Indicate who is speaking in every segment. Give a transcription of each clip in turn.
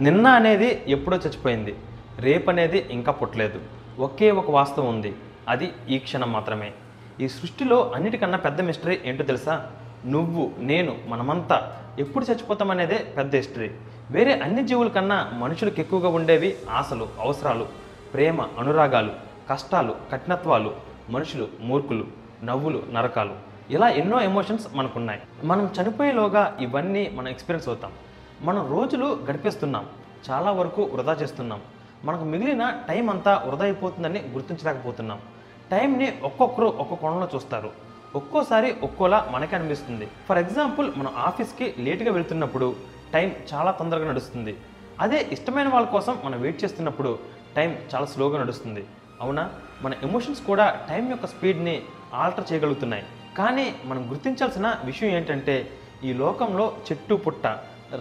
Speaker 1: నిన్న అనేది ఎప్పుడో చచ్చిపోయింది. రేపు అనేది ఇంకా పుట్టలేదు. ఒకే ఒక వాస్తవం ఉంది. అది ఈ క్షణం మాత్రమే. ఈ సృష్టిలో అన్నిటికన్నా పెద్ద మిస్టరీ ఏంటో తెలుసా? నువ్వు నేను మనమంతా ఎప్పుడు చచ్చిపోతామనేదే పెద్ద హిస్టరీ వేరే అన్ని జీవుల కన్నా మనుషులకు ఎక్కువగా ఉండేవి ఆశలు అవసరాలు ప్రేమ అనురాగాలు కష్టాలు కఠినత్వాలు మనుషులు మూర్ఖులు నవ్వులు నరకాలు. ఇలా ఎన్నో ఎమోషన్స్ మనకున్నాయి. మనం చనిపోయేలోగా ఇవన్నీ మనం ఎక్స్పీరియన్స్ అవుతాం. మనం రోజులు గడిపేస్తున్నాం చాలా వరకు వృధా చేస్తున్నాం. మనకు మిగిలిన టైం అంతా వృధా అయిపోతుందని గుర్తించలేకపోతున్నాం. టైంని ఒక్కొక్కరు ఒక్కొక్క కోణంలో చూస్తారు. ఒక్కోసారి ఒక్కోలా మనకి అనిపిస్తుంది. ఫర్ ఎగ్జాంపుల్ మనం ఆఫీస్కి లేటుగా వెళ్తున్నప్పుడు టైం చాలా తొందరగా నడుస్తుంది. అదే ఇష్టమైన వాళ్ళ కోసం మనం వెయిట్ చేస్తున్నప్పుడు టైం చాలా స్లోగా నడుస్తుంది. అవునా? మన ఎమోషన్స్ కూడా టైం యొక్క స్పీడ్ని ఆల్టర్ చేయగలుగుతున్నాయి. కానీ మనం గుర్తించాల్సిన విషయం ఏంటంటే ఈ లోకంలో చెట్టు పుట్ట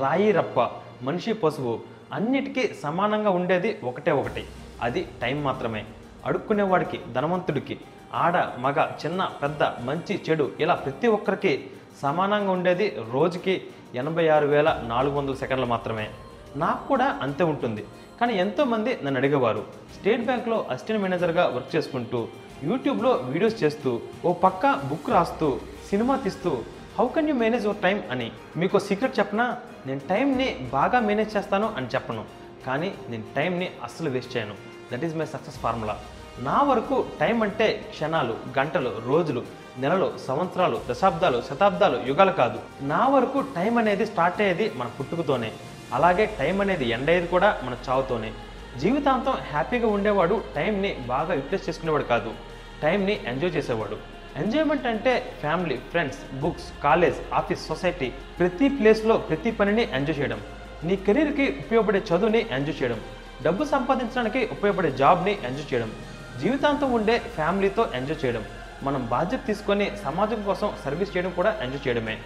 Speaker 1: రాయి రప్ప మనిషి పశువు అన్నిటికీ సమానంగా ఉండేది ఒకటే ఒకటి. అది టైం మాత్రమే. అడుక్కునేవాడికి ధనవంతుడికి ఆడ మగ చిన్న పెద్ద మంచి చెడు ఇలా ప్రతి ఒక్కరికి సమానంగా ఉండేది రోజుకి ఎనభై ఆరు వేల నాలుగు వందల సెకండ్లు మాత్రమే. నాకు కూడా అంతే ఉంటుంది. కానీ ఎంతోమంది నన్ను అడిగేవారు. స్టేట్ బ్యాంక్లో అసిస్టెంట్ మేనేజర్గా వర్క్ చేసుకుంటూ యూట్యూబ్లో వీడియోస్ చేస్తూ ఓ పక్క బుక్ రాస్తూ సినిమా తీస్తూ how can you manage your time అని మీకు సీక్రెట్ చెప్పనా? నేను టైంని బాగా మేనేజ్ చేస్తాను అని చెప్పను. కానీ నేను టైంని అస్సలు వేస్ట్ చేయను. That is my success formula నా వరకు టైం అంటే క్షణాలు గంటలు రోజులు నెలలు సంవత్సరాలు దశాబ్దాలు శతాబ్దాలు యుగాలు కాదు. నా వరకు టైం అనేది స్టార్ట్ అయ్యేది మన పుట్టుకతోనే. అలాగే టైం అనేది ఎండ్ అయ్యేది కూడా మన చావుతోనే. జీవితాంతం హ్యాపీగా ఉండేవాడు టైంని బాగా యూటిలైజ్ చేసుకునేవాడు కాదు. టైంని ఎంజాయ్ చేసేవాడు. ఎంజాయ్మెంట్ అంటే family friends books college office society ప్రతి ప్లేస్లో ప్రతి పనిని ఎంజాయ్ చేయడం. నీ కెరీర్కి ఉపయోగపడే చదువుని ఎంజాయ్ చేయడం. డబ్బు సంపాదించడానికి ఉపయోగపడే జాబ్ని ఎంజాయ్ చేయడం. జీవితాంతం ఉండే ఫ్యామిలీతో ఎంజాయ్ చేయడం. మనం బాధ్యత తీసుకొని సమాజం కోసం సర్వీస్ చేయడం కూడా ఎంజాయ్ చేయడమే.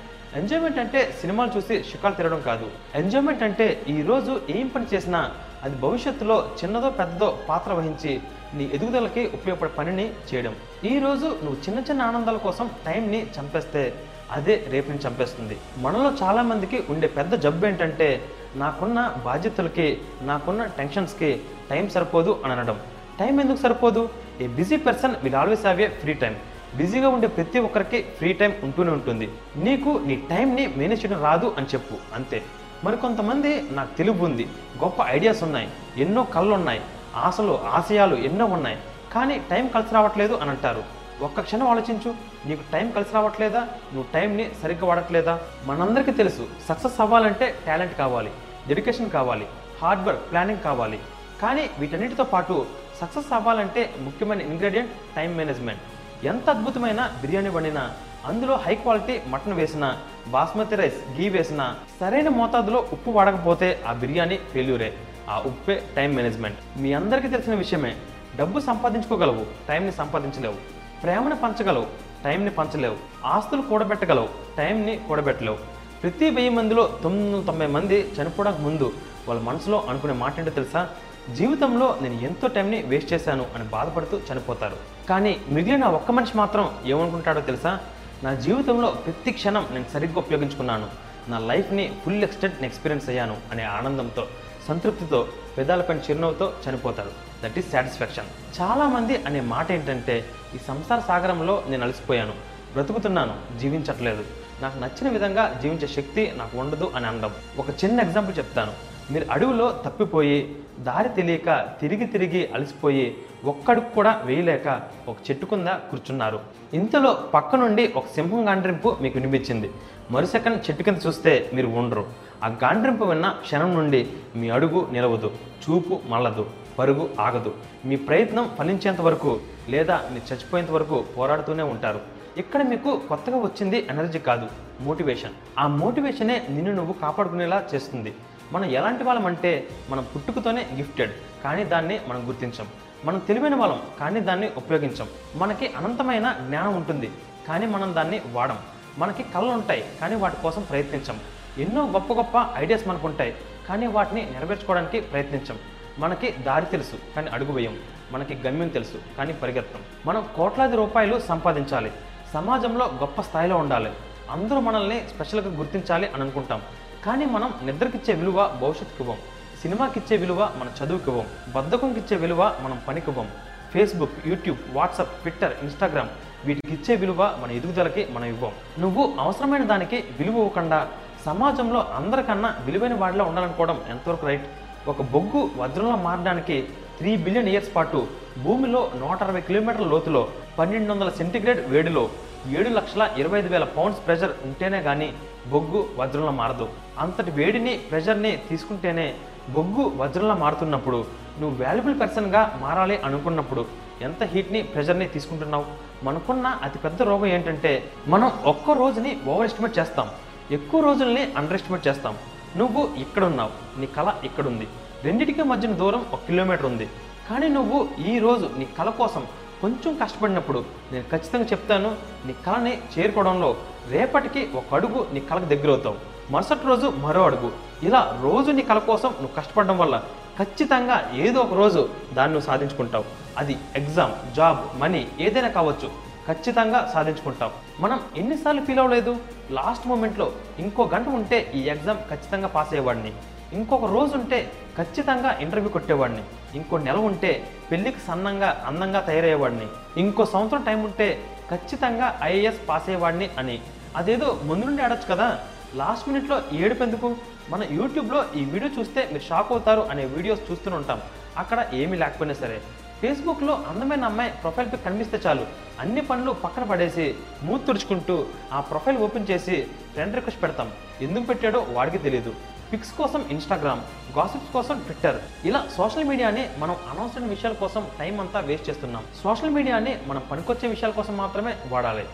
Speaker 1: ఎంజాయ్మెంట్ అంటే సినిమాలు చూసి షికాలు తిరగడం కాదు. ఎంజాయ్మెంట్ అంటే ఈరోజు ఏం పని చేసినా అది భవిష్యత్తులో చిన్నదో పెద్దదో పాత్ర వహించి నీ ఎదుగుదలకి ఉపయోగపడే పనిని చేయడం. ఈ రోజు నువ్వు చిన్న చిన్న ఆనందాల కోసం టైంని చంపేస్తే అదే రేపుని చంపేస్తుంది. మనలో చాలామందికి ఉండే పెద్ద జబ్బు ఏంటంటే నాకున్న బాధ్యతలకి నాకున్న టెన్షన్స్కి టైం సరిపోదు అని అనడం. టైం ఎందుకు సరిపోదు? A busy person will always have a free time బిజీగా ఉండే ప్రతి ఒక్కరికి ఫ్రీ టైం ఉంటూనే ఉంటుంది. నీకు నీ టైంని మేనేజ్ చేయడం రాదు అని చెప్పు. అంతే. మరి కొంతమంది నాకు తెలుగు ఉంది. గొప్ప ఐడియాస్ ఉన్నాయి. ఎన్నో కళ్ళు ఉన్నాయి ఆశలు ఆశయాలు ఎన్నో ఉన్నాయి. కానీ టైం కలిసి రావట్లేదు అని అంటారు. ఒక్క క్షణం ఆలోచించు. నీకు టైం కలిసి రావట్లేదా? నువ్వు టైంని సరిగ్గా వాడట్లేదా? మనందరికీ తెలుసు. సక్సెస్ అవ్వాలంటే టాలెంట్ కావాలి. డెడికేషన్ కావాలి. హార్డ్ వర్క్ ప్లానింగ్ కావాలి. కానీ వీటన్నిటితో పాటు సక్సెస్ అవ్వాలంటే ముఖ్యమైన ఇంగ్రీడియంట్ టైం మేనేజ్మెంట్. ఎంత అద్భుతమైన బిర్యానీ వండినా అందులో హై క్వాలిటీ మటన్ వేసిన బాస్మతి రైస్ గీ వేసిన సరైన మోతాదులో ఉప్పు వాడకపోతే ఆ బిర్యానీ ఫెయిల్యూరే. ఆ ఉప్పే టైం మేనేజ్మెంట్. మీ అందరికీ తెలిసిన విషయమే డబ్బు సంపాదించుకోగలవు టైంని సంపాదించలేవు. ప్రేమను పంచగలవు టైంని పంచలేవు. ఆస్తులు కూడబెట్టగలవు టైంని కూడబెట్టలేవు. ప్రతి వెయ్యి మందిలో తొమ్మిది తొంభై మంది చనిపోవడానికి ముందు వాళ్ళ మనసులో అనుకునే మాట ఏంటో తెలుసా? జీవితంలో నేను ఎంతో టైంని వేస్ట్ చేశాను అని బాధపడుతూ చనిపోతారు. కానీ మిగిలిన ఒక్క మనిషి మాత్రం ఏమనుకుంటాడో తెలుసా? నా జీవితంలో ప్రతి క్షణం నేను సరిగ్గా ఉపయోగించుకున్నాను. నా లైఫ్ని ఫుల్ ఎక్స్టెంట్ ఎక్స్పీరియన్స్ అయ్యాను అనే ఆనందంతో. సంతృప్తితో పెదాలపైన చిరునవ్వుతో చనిపోతారు. దట్ ఈస్ సాటిస్ఫాక్షన్ చాలామంది అనే మాట ఏంటంటే ఈ సంసార సాగరంలో నేను అలసిపోయాను. బ్రతుకుతున్నాను. జీవించట్లేదు. నాకు నచ్చిన విధంగా జీవించే శక్తి నాకు ఉండదు అని అనడం. ఒక చిన్న ఎగ్జాంపుల్ చెప్తాను. మీరు అడవిలో తప్పిపోయి దారి తెలియక తిరిగి తిరిగి అలసిపోయి ఒక్కడికి కూడా వేయలేక ఒక చెట్టు కింద కూర్చున్నారు. ఇంతలో పక్క నుండి ఒక సింహం గాండ్రింపు మీకు వినిపించింది. మరుసెకండ్ చెట్టు కింద చూస్తే మీరు ఉండరు. ఆ గాండ్రింపు విన్న క్షణం నుండి మీ అడుగు నిలవదు చూపు మళ్ళదు పరుగు ఆగదు. మీ ప్రయత్నం ఫలించేంత వరకు లేదా మీరు చచ్చిపోయేంత వరకు పోరాడుతూనే ఉంటారు. ఇక్కడ మీకు కొత్తగా వచ్చింది ఎనర్జీ కాదు మోటివేషన్. ఆ మోటివేషనే నిన్ను నువ్వు కాపాడుకునేలా చేస్తుంది. మనం ఎలాంటి వాళ్ళం అంటే మనం పుట్టుకతోనే గిఫ్టెడ్ కానీ దాన్ని మనం గుర్తించం. మనం తెలివైన వాళ్ళం కానీ దాన్ని ఉపయోగించం. మనకి అనంతమైన జ్ఞానం ఉంటుంది కానీ మనం దాన్ని వాడం. మనకి కళ్ళు ఉంటాయి కానీ వాటి కోసం ప్రయత్నించం. ఎన్నో గొప్ప గొప్ప ఐడియాస్ మనకు ఉంటాయి కానీ వాటిని నెరవేర్చుకోవడానికి ప్రయత్నించం. మనకి దారి తెలుసు కానీ అడుగు వేయం. మనకి గమ్యం తెలుసు కానీ పరిగెత్తం. మనం కోట్లాది రూపాయలు సంపాదించాలి. సమాజంలో గొప్ప స్థాయిలో ఉండాలి. అందరూ మనల్ని స్పెషల్గా గుర్తించాలి అని అనుకుంటాం. కానీ మనం నిద్రకిచ్చే విలువ భవిష్యత్తుకి ఇవ్వం. సినిమాకిచ్చే విలువ మన చదువుకివ్వం బద్ధకంకిచ్చే విలువ మనం పనికివ్వం Facebook YouTube WhatsApp Twitter Instagram వీటికి ఇచ్చే విలువ మన ఎదుగుదలకి మనం ఇవ్వం. నువ్వు అవసరమైన దానికి విలువ ఇవ్వకుండా సమాజంలో అందరికన్నా విలువైన వాడిలా ఉండాలనుకోవడం ఎంతవరకు రైట్ ఒక బొగ్గు వజ్రంలో మారడానికి త్రీ బిలియన్ ఇయర్స్ పాటు భూమిలో నూట అరవై కిలోమీటర్ల లోతులో పన్నెండు వందల సెంటీగ్రేడ్ వేడిలో ఏడు లక్షల ఇరవై ఐదు వేల పౌండ్స్ ప్రెషర్ ఉంటేనే కానీ బొగ్గు వజ్రంలో మారదు. అంతటి వేడిని ప్రెషర్ని తీసుకుంటేనే బొగ్గు వజ్రంలో మారుతున్నప్పుడు నువ్వు వాల్యుబుల్ పర్సన్గా మారాలి అనుకున్నప్పుడు ఎంత హీట్ని ప్రెషర్ని తీసుకుంటున్నావు? మనకున్న అతిపెద్ద రోగం ఏంటంటే మనం ఒక్క రోజుని ఓవర్ ఎస్టిమేట్ చేస్తాం. ఎక్కువ రోజుల్ని అండర్ ఎస్టిమేట్ చేస్తాం. నువ్వు ఇక్కడున్నావు. నీ కళ ఇక్కడుంది. రెండిటికి మధ్యన దూరం ఒక కిలోమీటర్ ఉంది. కానీ నువ్వు ఈ రోజు నీ కళ కోసం కొంచెం కష్టపడినప్పుడు నేను ఖచ్చితంగా చెప్తాను నీ కళని చేరుకోవడంలో రేపటికి ఒక అడుగు నీ కళకు దగ్గర అవుతావు. మరుసటి రోజు మరో అడుగు. ఇలా రోజు నీ కళ కోసం నువ్వు కష్టపడడం వల్ల ఖచ్చితంగా ఏదో ఒక రోజు దాన్ని నువ్వు సాధించుకుంటావు. అది ఎగ్జామ్ జాబ్ మనీ ఏదైనా కావచ్చు. ఖచ్చితంగా సాధించుకుంటాం మనం ఎన్నిసార్లు ఫీల్ అవ్వలేదు? లాస్ట్ మూమెంట్లో ఇంకో గంట ఉంటే ఈ ఎగ్జామ్ ఖచ్చితంగా పాస్ అయ్యేవాడిని. ఇంకొక రోజు ఉంటే ఖచ్చితంగా ఇంటర్వ్యూ కొట్టేవాడిని. ఇంకో నెల ఉంటే పెళ్ళికి సన్నంగా అందంగా తయారయ్యేవాడిని. ఇంకో సంవత్సరం టైం ఉంటే ఖచ్చితంగా ఐఏఎస్ పాస్ అయ్యేవాడిని అని. అదేదో ముందు నుండి ఆడొచ్చు కదా. లాస్ట్ మినిట్లో ఏడుపెందుకు? మన యూట్యూబ్లో ఈ వీడియో చూస్తే మీరు షాక్ అవుతారు అనే వీడియోస్ చూస్తూనే ఉంటాం. అక్కడ ఏమీ లేకపోయినా సరే. ఫేస్బుక్లో అందమైన అమ్మాయి ప్రొఫైల్ పిక్ కనిపిస్తే చాలు. అన్ని పనులు పక్కన పడేసి మూతుడుచుకుంటూ తుడుచుకుంటూ ఆ ప్రొఫైల్ ఓపెన్ చేసి ఫ్రెండ్ రిక్వెస్ట్ పెడతాం. ఎందుకు పెట్టాడో వాడికి తెలియదు పిక్స్ కోసం ఇన్స్టాగ్రామ్ గాసిప్స్ కోసం ట్విట్టర్ ఇలా సోషల్ మీడియాని మనం అనవసరమైన విషయాల కోసం టైం అంతా వేస్ట్ చేస్తున్నాం. సోషల్ మీడియానే మనం పనికొచ్చే విషయాల కోసం మాత్రమే వాడాలి.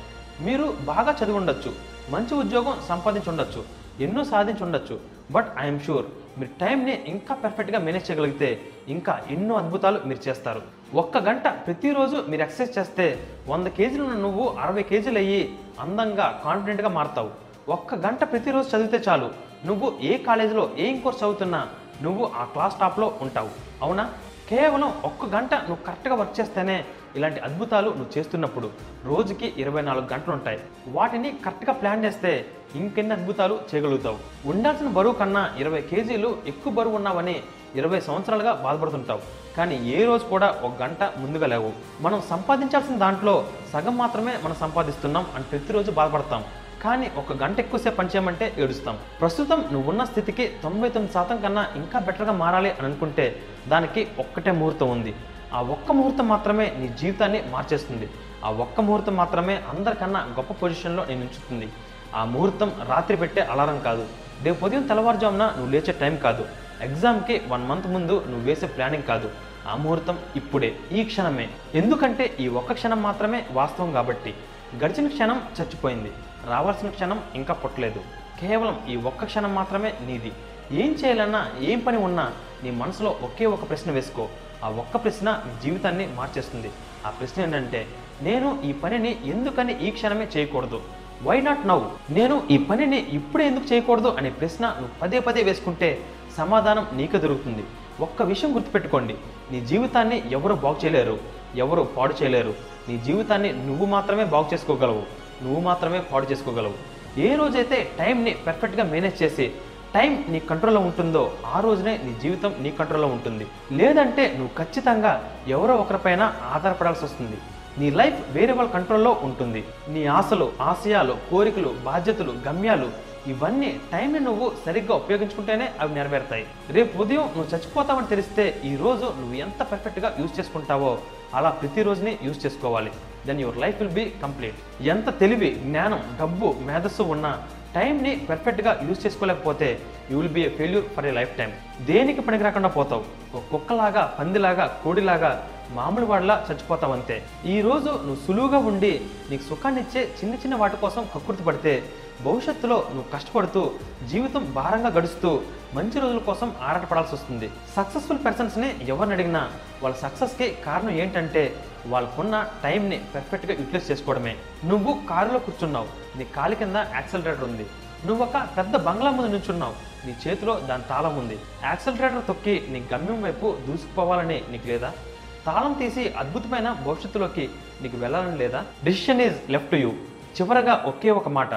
Speaker 1: మీరు బాగా చదివి ఉండొచ్చు మంచి ఉద్యోగం సంపాదించి ఉండొచ్చు ఎన్నో సాధించి ఉండొచ్చు. బట్ ఐఎమ్ షూర్ మీరు టైంని ఇంకా పర్ఫెక్ట్గా మేనేజ్ చేయగలిగితే ఇంకా ఎన్నో అద్భుతాలు మీరు చేస్తారు. ఒక్క గంట ప్రతిరోజు మీరు ఎక్సర్సైజ్ చేస్తే వంద కేజీలు నువ్వు అరవై కేజీలు అయ్యి అందంగా కాన్ఫిడెంట్గా మారుతావు. ఒక్క గంట ప్రతిరోజు చదివితే చాలు. నువ్వు ఏ కాలేజీలో ఏం కోర్స్ చదువుతున్నా నువ్వు ఆ క్లాస్ టాప్లో ఉంటావు. అవునా? కేవలం ఒక్క గంట నువ్వు కరెక్ట్గా వర్క్ చేస్తేనే ఇలాంటి అద్భుతాలు నువ్వు చేస్తున్నప్పుడు రోజుకి ఇరవై నాలుగు గంటలు ఉంటాయి. వాటిని కరెక్ట్గా ప్లాన్ చేస్తే ఇంకెన్ని అద్భుతాలు చేయగలుగుతావు? ఉండాల్సిన బరువు కన్నా ఇరవై కేజీలు ఎక్కువ బరువు ఉన్నావని ఇరవై సంవత్సరాలుగా బాధపడుతుంటావు. కానీ ఏ రోజు కూడా ఒక గంట ముందుగా లేవు. మనం సంపాదించాల్సిన దాంట్లో సగం మాత్రమే మనం సంపాదిస్తున్నాం అని ప్రతిరోజు బాధపడతాం. కానీ ఒక గంట ఎక్కువసేపు పనిచేయమంటే ఏడుస్తాం. ప్రస్తుతం నువ్వున్న స్థితికి తొంభై తొమ్మిది శాతం కన్నా ఇంకా బెటర్గా మారాలి అని అనుకుంటే దానికి ఒక్కటే ముహూర్తం ఉంది. ఆ ఒక్క ముహూర్తం మాత్రమే నీ జీవితాన్ని మార్చేస్తుంది. ఆ ఒక్క ముహూర్తం మాత్రమే అందరికన్నా గొప్ప పొజిషన్లో నేను ఉంచుతుంది. ఆ ముహూర్తం రాత్రి పెట్టే అలారం కాదు. రేపు ఉదయం తెల్లవారుజామున నువ్వు లేచే టైం కాదు. ఎగ్జామ్కి వన్ మంత్ ముందు నువ్వు వేసే ప్లానింగ్ కాదు. ఆ ముహూర్తం ఇప్పుడే ఈ క్షణమే. ఎందుకంటే ఈ ఒక్క క్షణం మాత్రమే వాస్తవం కాబట్టి. గడిచిన క్షణం చచ్చిపోయింది. రావాల్సిన క్షణం ఇంకా పుట్టలేదు. కేవలం ఈ ఒక్క క్షణం మాత్రమే నీది. ఏం చేయాలన్నా ఏం పని ఉన్నా నీ మనసులో ఒకే ఒక ప్రశ్న వేసుకో. ఆ ఒక్క ప్రశ్న నీ జీవితాన్ని మార్చేస్తుంది. ఆ ప్రశ్న ఏంటంటే నేను ఈ పనిని ఎందుకని ఈ క్షణమే చేయకూడదు? వై నాట్ నౌ నేను ఈ పనిని ఇప్పుడే ఎందుకు చేయకూడదు అనే ప్రశ్న నువ్వు పదే పదే వేసుకుంటే సమాధానం నీకే దొరుకుతుంది. ఒక్క విషయం గుర్తుపెట్టుకోండి. నీ జీవితాన్ని ఎవరు బాగు చేయలేరు? ఎవరు పాడు చేయలేరు? నీ జీవితాన్ని నువ్వు మాత్రమే బాగు చేసుకోగలవు. నువ్వు మాత్రమే పాడు చేసుకోగలవు. ఏ రోజైతే టైంని పర్ఫెక్ట్గా మేనేజ్ చేసి టైం నీ కంట్రోల్లో ఉంటుందో ఆ రోజునే నీ జీవితం నీ కంట్రోల్లో ఉంటుంది. లేదంటే నువ్వు ఖచ్చితంగా ఎవరో ఒకరిపైన ఆధారపడాల్సి వస్తుంది. నీ లైఫ్ వేరే వాళ్ళ కంట్రోల్లో ఉంటుంది. నీ ఆశలు ఆశయాలు కోరికలు బాధ్యతలు గమ్యాలు ఇవన్నీ టైంని నువ్వు సరిగ్గా ఉపయోగించుకుంటేనే అవి నెరవేరుతాయి. రేపు ఉదయం నువ్వు చచ్చిపోతావని తెలిస్తే ఈ రోజు నువ్వు ఎంత పర్ఫెక్ట్గా యూజ్ చేసుకుంటావో అలా ప్రతిరోజుని యూజ్ చేసుకోవాలి. Then your life will be complete ఎంత తెలివి జ్ఞానం డబ్బు మేధస్సు ఉన్నా టైంని పర్ఫెక్ట్గా use చేసుకోలేకపోతే you will be a failure for a life time దేనికి పనికి రాకుండా పోతావు? ఒక కుక్కలాగా పందిలాగా కోడిలాగా మామూలు వాడిలా చచ్చిపోతావు అంతే ఈ రోజు నువ్వు సులువుగా ఉండి నీకు సుఖాన్నిచ్చే చిన్న చిన్న వాటి కోసం కక్కుర్తి పడితే భవిష్యత్తులో నువ్వు కష్టపడుతూ జీవితం భారంగా గడుస్తూ మంచి రోజుల కోసం ఆరాటపడాల్సి వస్తుంది సక్సెస్ఫుల్ పర్సన్స్ని ఎవరిని అడిగినా వాళ్ళ సక్సెస్కి కారణం ఏంటంటే వాళ్ళకున్న టైంని పర్ఫెక్ట్గా యూటిలైజ్ చేసుకోవడమే. నువ్వు కారులో కూర్చున్నావు నీ కాలి కింద యాక్సలరేటర్ ఉంది. నువ్వు ఒక పెద్ద బంగ్లా ముందు నించున్నావు నీ చేతిలో దాని తాళం ఉంది. యాక్సలరేటర్ తొక్కి నీ గమ్యం వైపు దూసుకుపోవాలని నీకు లేదా? తాళం తీసి అద్భుతమైన భవిష్యత్తులోకి నీకు వెళ్ళాలని లేదా? డిసిషన్ ఈజ్ లెఫ్ట్ యూ చివరగా ఒకే ఒక మాట.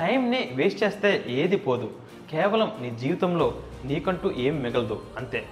Speaker 1: టైంని వేస్ట్ చేస్తే ఏది పోదు. కేవలం నీ జీవితంలో నీకంటూ ఏం మిగలదు. అంతే.